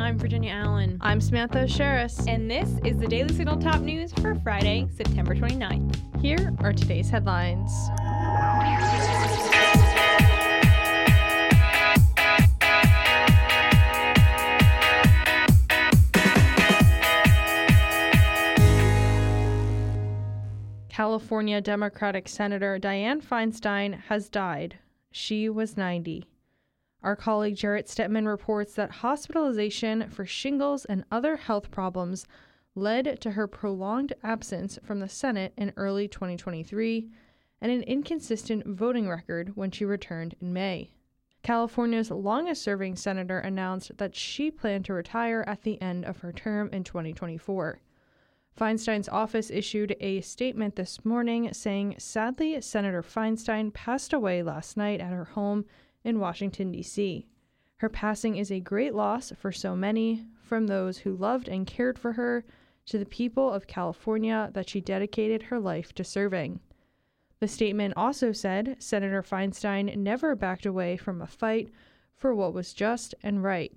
I'm Virginia Allen. I'm Samantha Aschieris. And this is the Daily Signal Top News for Friday, September 29th. Here are today's headlines. California Democratic Senator Dianne Feinstein has died. She was 90. Our colleague Jarrett Stepman reports that hospitalization for shingles and other health problems led to her prolonged absence from the Senate in early 2023 and an inconsistent voting record when she returned in May. California's longest serving senator announced that she planned to retire at the end of her term in 2024. Feinstein's office issued a statement this morning saying, Sadly, Senator Feinstein passed away last night at her home in Washington, D.C. Her passing is a great loss for so many, from those who loved and cared for her to the people of California that she dedicated her life to serving. The statement also said Senator Feinstein never backed away from a fight for what was just and right.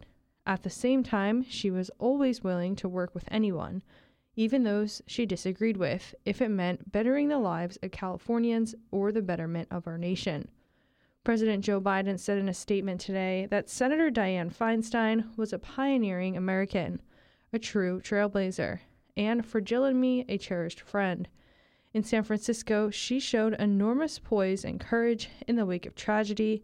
At the same time, she was always willing to work with anyone even those she disagreed with, if it meant bettering the lives of Californians or the betterment of our nation. President Joe Biden said in a statement today that Senator Dianne Feinstein was a pioneering American, a true trailblazer, and for Jill and me, a cherished friend. In San Francisco, she showed enormous poise and courage in the wake of tragedy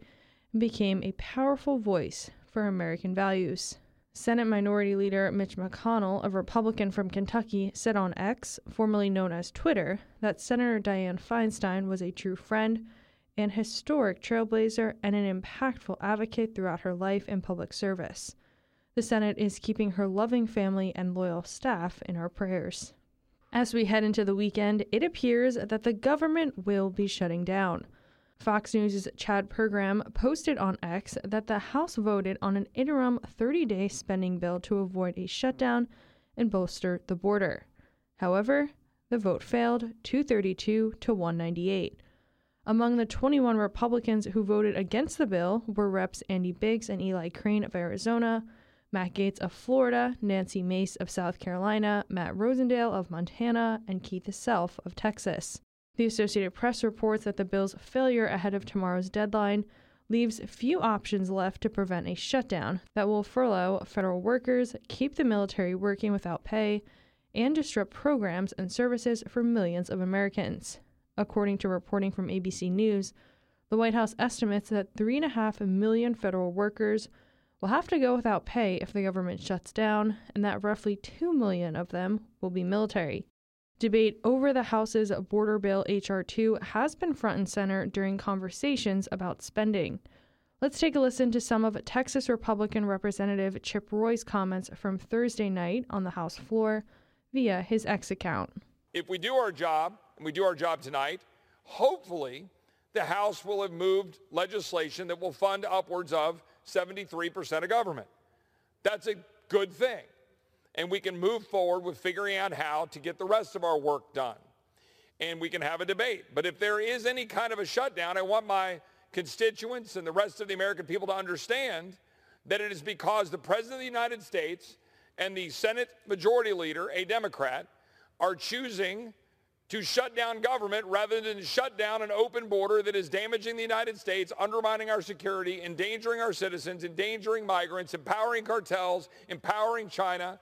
and became a powerful voice for American values. Senate Minority Leader Mitch McConnell, a Republican from Kentucky, said on X, formerly known as Twitter, that Senator Dianne Feinstein was a true friend, an historic trailblazer, and an impactful advocate throughout her life in public service. The Senate is keeping her loving family and loyal staff in our prayers. As we head into the weekend, it appears that the government will be shutting down. Fox News' Chad Pergram posted on X that the House voted on an interim 30 day spending bill to avoid a shutdown and bolster the border. However, the vote failed 232 to 198. Among the 21 Republicans who voted against the bill were Reps Andy Biggs and Eli Crane of Arizona, Matt Gaetz of Florida, Nancy Mace of South Carolina, Matt Rosendale of Montana, and Keith Self of Texas. The Associated Press reports that the bill's failure ahead of tomorrow's deadline leaves few options left to prevent a shutdown that will furlough federal workers, keep the military working without pay, and disrupt programs and services for millions of Americans. According to reporting from ABC News, the White House estimates that 3.5 million federal workers will have to go without pay if the government shuts down, and that roughly 2 million of them will be military. Debate over the House's border bill H.R. 2 has been front and center during conversations about spending. Let's take a listen to some of Texas Republican Representative Chip Roy's comments from Thursday night on the House floor via his X account. If we do our job, and we do our job tonight, hopefully the House will have moved legislation that will fund upwards of 73% of government. That's a good thing and we can move forward with figuring out how to get the rest of our work done. And we can have a debate. But if there is any kind of a shutdown, I want my constituents and the rest of the American people to understand that it is because the President of the United States and the Senate Majority Leader, a Democrat, are choosing to shut down government rather than shut down an open border that is damaging the United States, undermining our security, endangering our citizens, endangering migrants, empowering cartels, empowering China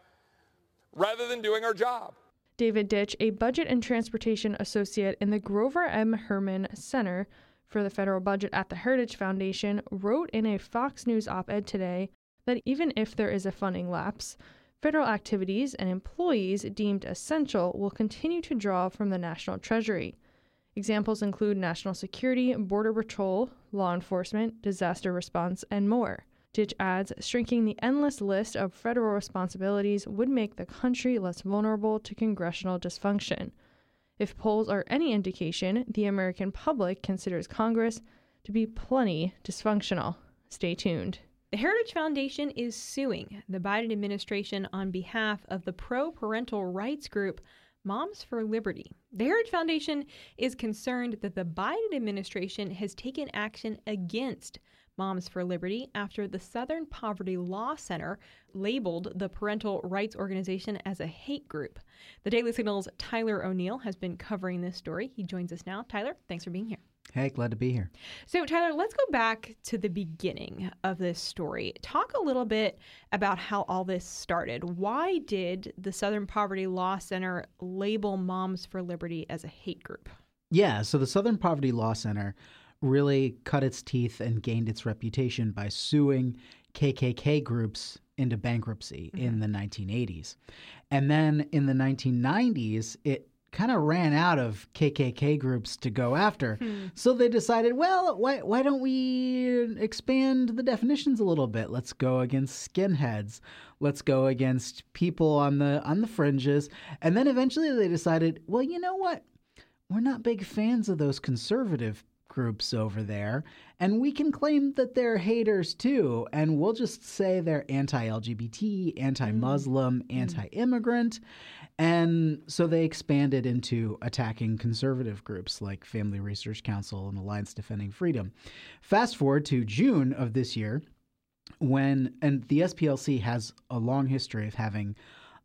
rather than doing our job. David Ditch, a budget and transportation associate in the Grover M. Hermann Center for the Federal Budget at the Heritage Foundation, wrote in a Fox News op ed today that even if there is a funding lapse, federal activities and employees deemed essential will continue to draw from the National Treasury. Examples include national security, border patrol, law enforcement, disaster response, and more. Ditch adds, shrinking the endless list of federal responsibilities would make the country less vulnerable to congressional dysfunction. If polls are any indication, the American public considers Congress to be plenty dysfunctional. Stay tuned. The Heritage Foundation is suing the Biden administration on behalf of the pro parental rights group Moms for Liberty. The Heritage Foundation is concerned that the Biden administration has taken action against Moms for Liberty after the Southern Poverty Law Center labeled the parental rights organization as a hate group. The Daily Signal's Tyler O'Neill has been covering this story. He joins us now. Tyler, thanks for being here. Hey, glad to be here. So, Tyler, let's go back to the beginning of this story. Talk a little bit about how all this started. Why did the Southern Poverty Law Center label Moms for Liberty as a hate group? Yeah, so the Southern Poverty Law Center really cut its teeth and gained its reputation by suing KKK groups into bankruptcy mm-hmm. in the 1980s. And then in the 1990s, it kind of ran out of KKK groups to go after. Hmm. So they decided, well, why, why don't we expand the definitions a little bit? Let's go against skinheads. Let's go against people on the on the fringes. And then eventually they decided, well, you know what? we're not big fans of those conservative groups over there, and we can claim that they're haters too, and we'll just say they're anti LGBT, anti Muslim, mm. anti immigrant. And so they expanded into attacking conservative groups like Family Research Council and Alliance Defending Freedom. Fast forward to June of this year, when, and the SPLC has a long history of having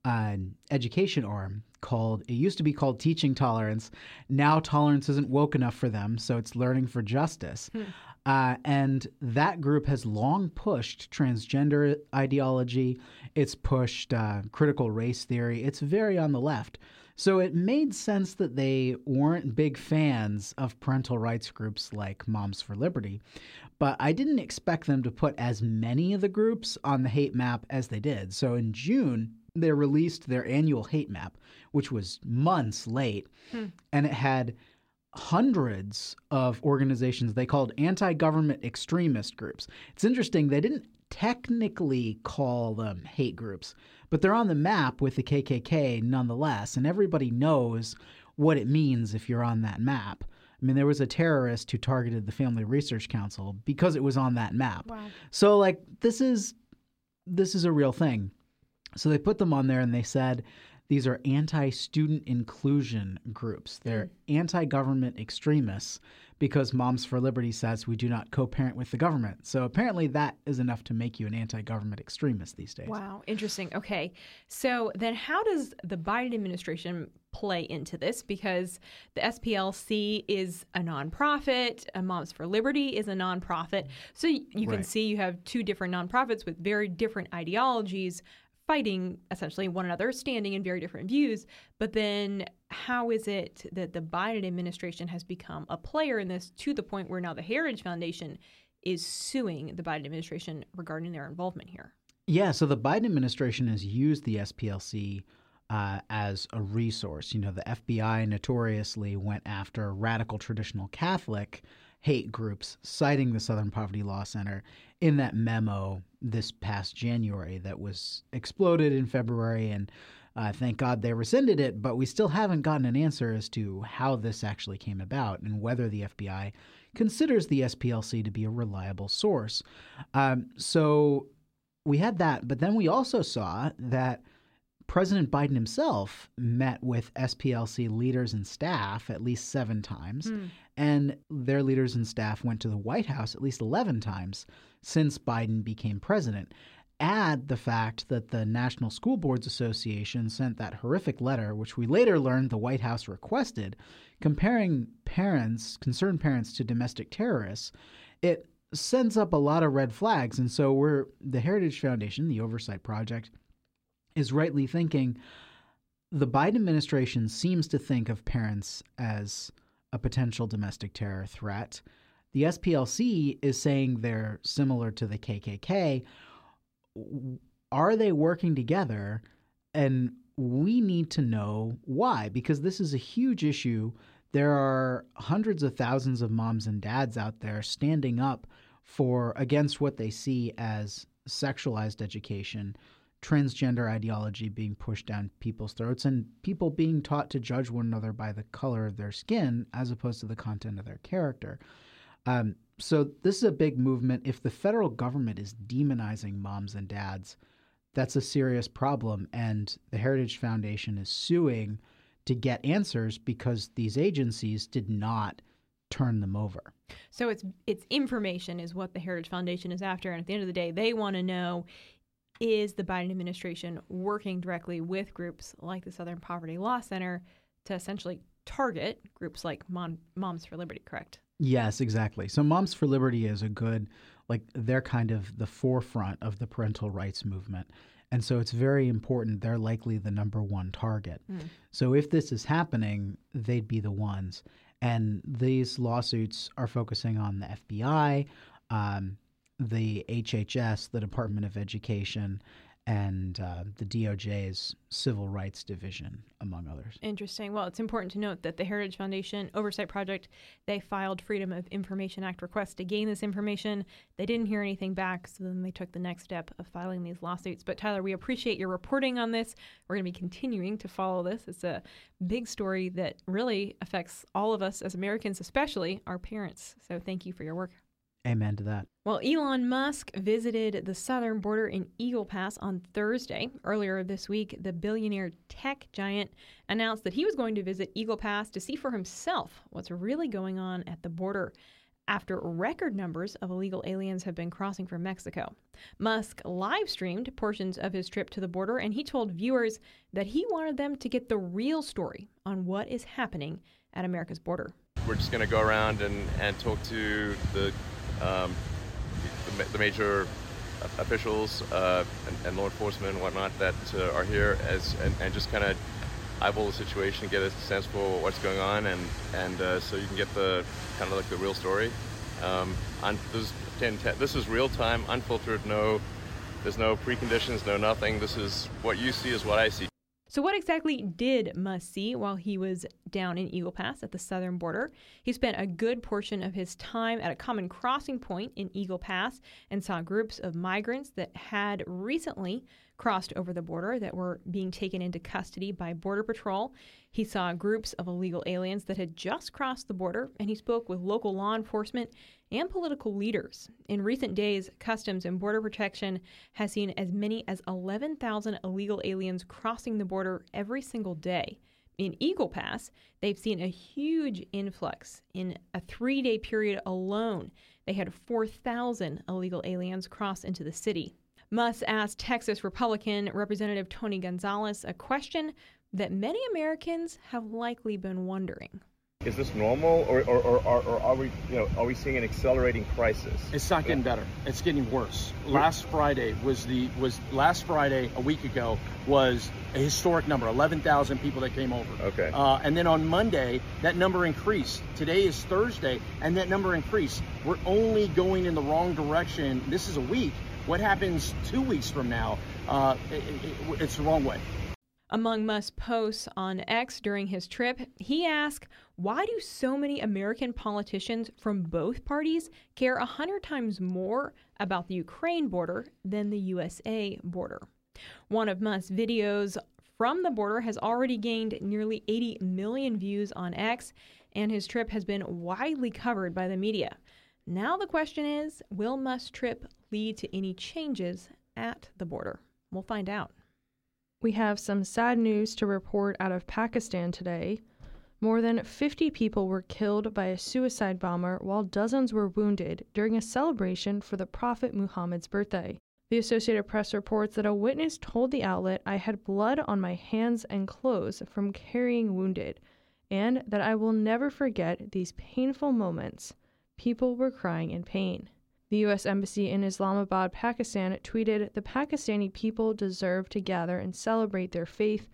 an education arm called it used to be called teaching tolerance now tolerance isn't woke enough for them so it's learning for justice hmm. uh, and that group has long pushed transgender ideology it's pushed uh, critical race theory it's very on the left so it made sense that they weren't big fans of parental rights groups like Moms for Liberty. But I didn't expect them to put as many of the groups on the hate map as they did. So in June, they released their annual hate map, which was months late, hmm. and it had hundreds of organizations they called anti government extremist groups. It's interesting, they didn't technically call them hate groups, but they're on the map with the KKK nonetheless, and everybody knows what it means if you're on that map. I mean, there was a terrorist who targeted the Family Research Council because it was on that map. Wow. So, like, this is this is a real thing. So they put them on there and they said these are anti student inclusion groups. They're mm. anti government extremists because Moms for Liberty says we do not co parent with the government. So apparently that is enough to make you an anti government extremist these days. Wow, interesting. Okay. So then how does the Biden administration play into this? Because the SPLC is a nonprofit, Moms for Liberty is a nonprofit. So you can right. see you have two different nonprofits with very different ideologies fighting essentially one another, standing in very different views. But then, how is it that the Biden administration has become a player in this to the point where now the Heritage Foundation is suing the Biden administration regarding their involvement here? Yeah, so the Biden administration has used the SPLC uh, as a resource. You know, the FBI notoriously went after radical traditional Catholic hate groups, citing the Southern Poverty Law Center in that memo this past January that was exploded in February. And uh, thank God they rescinded it, but we still haven't gotten an answer as to how this actually came about and whether the FBI considers the SPLC to be a reliable source. Um, so we had that, but then we also saw that President Biden himself met with SPLC leaders and staff at least seven times, mm. and their leaders and staff went to the White House at least 11 times since Biden became president. Add the fact that the National School Boards Association sent that horrific letter, which we later learned the White House requested, comparing parents, concerned parents, to domestic terrorists. It sends up a lot of red flags. And so we're the Heritage Foundation, the Oversight Project, is rightly thinking the Biden administration seems to think of parents as a potential domestic terror threat. The SPLC is saying they're similar to the KKK. Are they working together? And we need to know why, because this is a huge issue. There are hundreds of thousands of moms and dads out there standing up for against what they see as sexualized education, transgender ideology being pushed down people's throats and people being taught to judge one another by the color of their skin as opposed to the content of their character. Um, so, this is a big movement. If the federal government is demonizing moms and dads, that's a serious problem. And the Heritage Foundation is suing to get answers because these agencies did not turn them over. So it's it's information is what the Heritage Foundation is after, and at the end of the day, they want to know is the Biden administration working directly with groups like the Southern Poverty Law Center to essentially target groups like Mom, Moms for Liberty, correct? Yes, exactly. So Moms for Liberty is a good, like, they're kind of the forefront of the parental rights movement. And so it's very important. They're likely the number one target. Mm. So if this is happening, they'd be the ones. And these lawsuits are focusing on the FBI, um, the HHS, the Department of Education, and uh, the DOJ's Civil Rights Division, among others. Interesting. Well, it's important to note that the Heritage Foundation Oversight Project they filed Freedom of Information Act requests to gain this information. They didn't hear anything back, so then they took the next step of filing these lawsuits. But Tyler, we appreciate your reporting on this. We're going to be continuing to follow this. It's a big story that really affects all of us as Americans, especially our parents. So thank you for your work. Amen to that. Well, Elon Musk visited the southern border in Eagle Pass on Thursday. Earlier this week, the billionaire tech giant announced that he was going to visit Eagle Pass to see for himself what's really going on at the border after record numbers of illegal aliens have been crossing from Mexico. Musk live streamed portions of his trip to the border and he told viewers that he wanted them to get the real story on what is happening at America's border. We're just going to go around and, and talk to the um, the, major officials uh, and, and, law enforcement and whatnot that uh, are here as and, and just kind of eyeball the situation, get a sense for what's going on, and and uh, so you can get the kind of like the real story. Um, on, this, this is real time, unfiltered. No, there's no preconditions, no nothing. This is what you see is what I see. So, what exactly did Musk see while he was down in Eagle Pass at the southern border? He spent a good portion of his time at a common crossing point in Eagle Pass and saw groups of migrants that had recently crossed over the border that were being taken into custody by Border Patrol. He saw groups of illegal aliens that had just crossed the border, and he spoke with local law enforcement and political leaders. In recent days, Customs and Border Protection has seen as many as 11,000 illegal aliens crossing the border every single day. In Eagle Pass, they've seen a huge influx. In a three day period alone, they had 4,000 illegal aliens cross into the city. Musk asked Texas Republican Representative Tony Gonzalez a question that many Americans have likely been wondering. Is this normal, or, or, or, or, are we, you know, are we seeing an accelerating crisis? It's not getting better. It's getting worse. Last Friday was the was last Friday a week ago was a historic number, eleven thousand people that came over. Okay. Uh, and then on Monday that number increased. Today is Thursday, and that number increased. We're only going in the wrong direction. This is a week. What happens two weeks from now? Uh, it, it, it's the wrong way. Among Musk's posts on X during his trip, he asked, Why do so many American politicians from both parties care a hundred times more about the Ukraine border than the USA border? One of Musk's videos from the border has already gained nearly 80 million views on X, and his trip has been widely covered by the media. Now the question is will Musk's trip lead to any changes at the border? We'll find out. We have some sad news to report out of Pakistan today. More than 50 people were killed by a suicide bomber while dozens were wounded during a celebration for the Prophet Muhammad's birthday. The Associated Press reports that a witness told the outlet, I had blood on my hands and clothes from carrying wounded, and that I will never forget these painful moments. People were crying in pain. The U.S. Embassy in Islamabad, Pakistan, tweeted The Pakistani people deserve to gather and celebrate their faith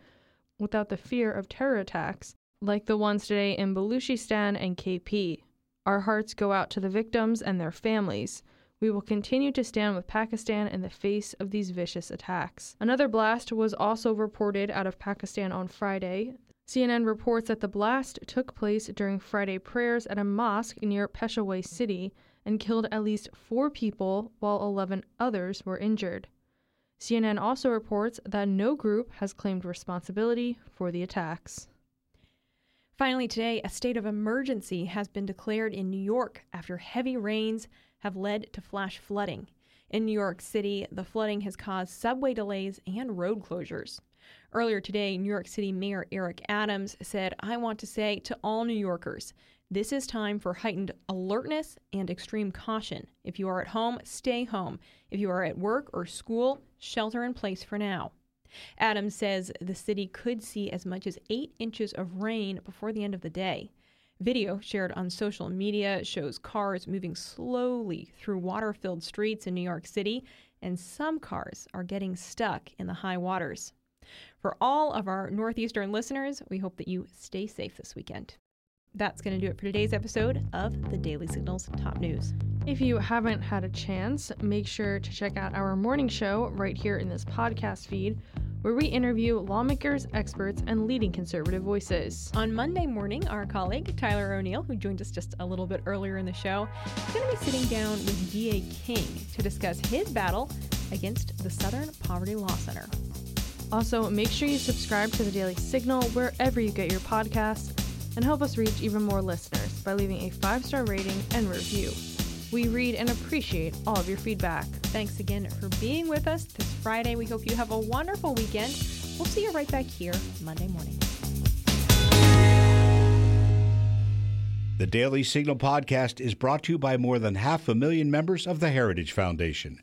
without the fear of terror attacks like the ones today in Baluchistan and KP. Our hearts go out to the victims and their families. We will continue to stand with Pakistan in the face of these vicious attacks. Another blast was also reported out of Pakistan on Friday. CNN reports that the blast took place during Friday prayers at a mosque near Peshawar city and killed at least four people, while 11 others were injured. CNN also reports that no group has claimed responsibility for the attacks. Finally, today, a state of emergency has been declared in New York after heavy rains have led to flash flooding. In New York City, the flooding has caused subway delays and road closures. Earlier today, New York City Mayor Eric Adams said, I want to say to all New Yorkers This is time for heightened alertness and extreme caution. If you are at home, stay home. If you are at work or school, shelter in place for now. Adams says the city could see as much as eight inches of rain before the end of the day. Video shared on social media shows cars moving slowly through water filled streets in New York City, and some cars are getting stuck in the high waters. For all of our Northeastern listeners, we hope that you stay safe this weekend. That's going to do it for today's episode of the Daily Signals Top News. If you haven't had a chance, make sure to check out our morning show right here in this podcast feed, where we interview lawmakers, experts, and leading conservative voices. On Monday morning, our colleague Tyler O'Neill, who joined us just a little bit earlier in the show, is going to be sitting down with D.A. King to discuss his battle against the Southern Poverty Law Center. Also, make sure you subscribe to the Daily Signal wherever you get your podcasts and help us reach even more listeners by leaving a five star rating and review. We read and appreciate all of your feedback. Thanks again for being with us this Friday. We hope you have a wonderful weekend. We'll see you right back here Monday morning. The Daily Signal podcast is brought to you by more than half a million members of the Heritage Foundation.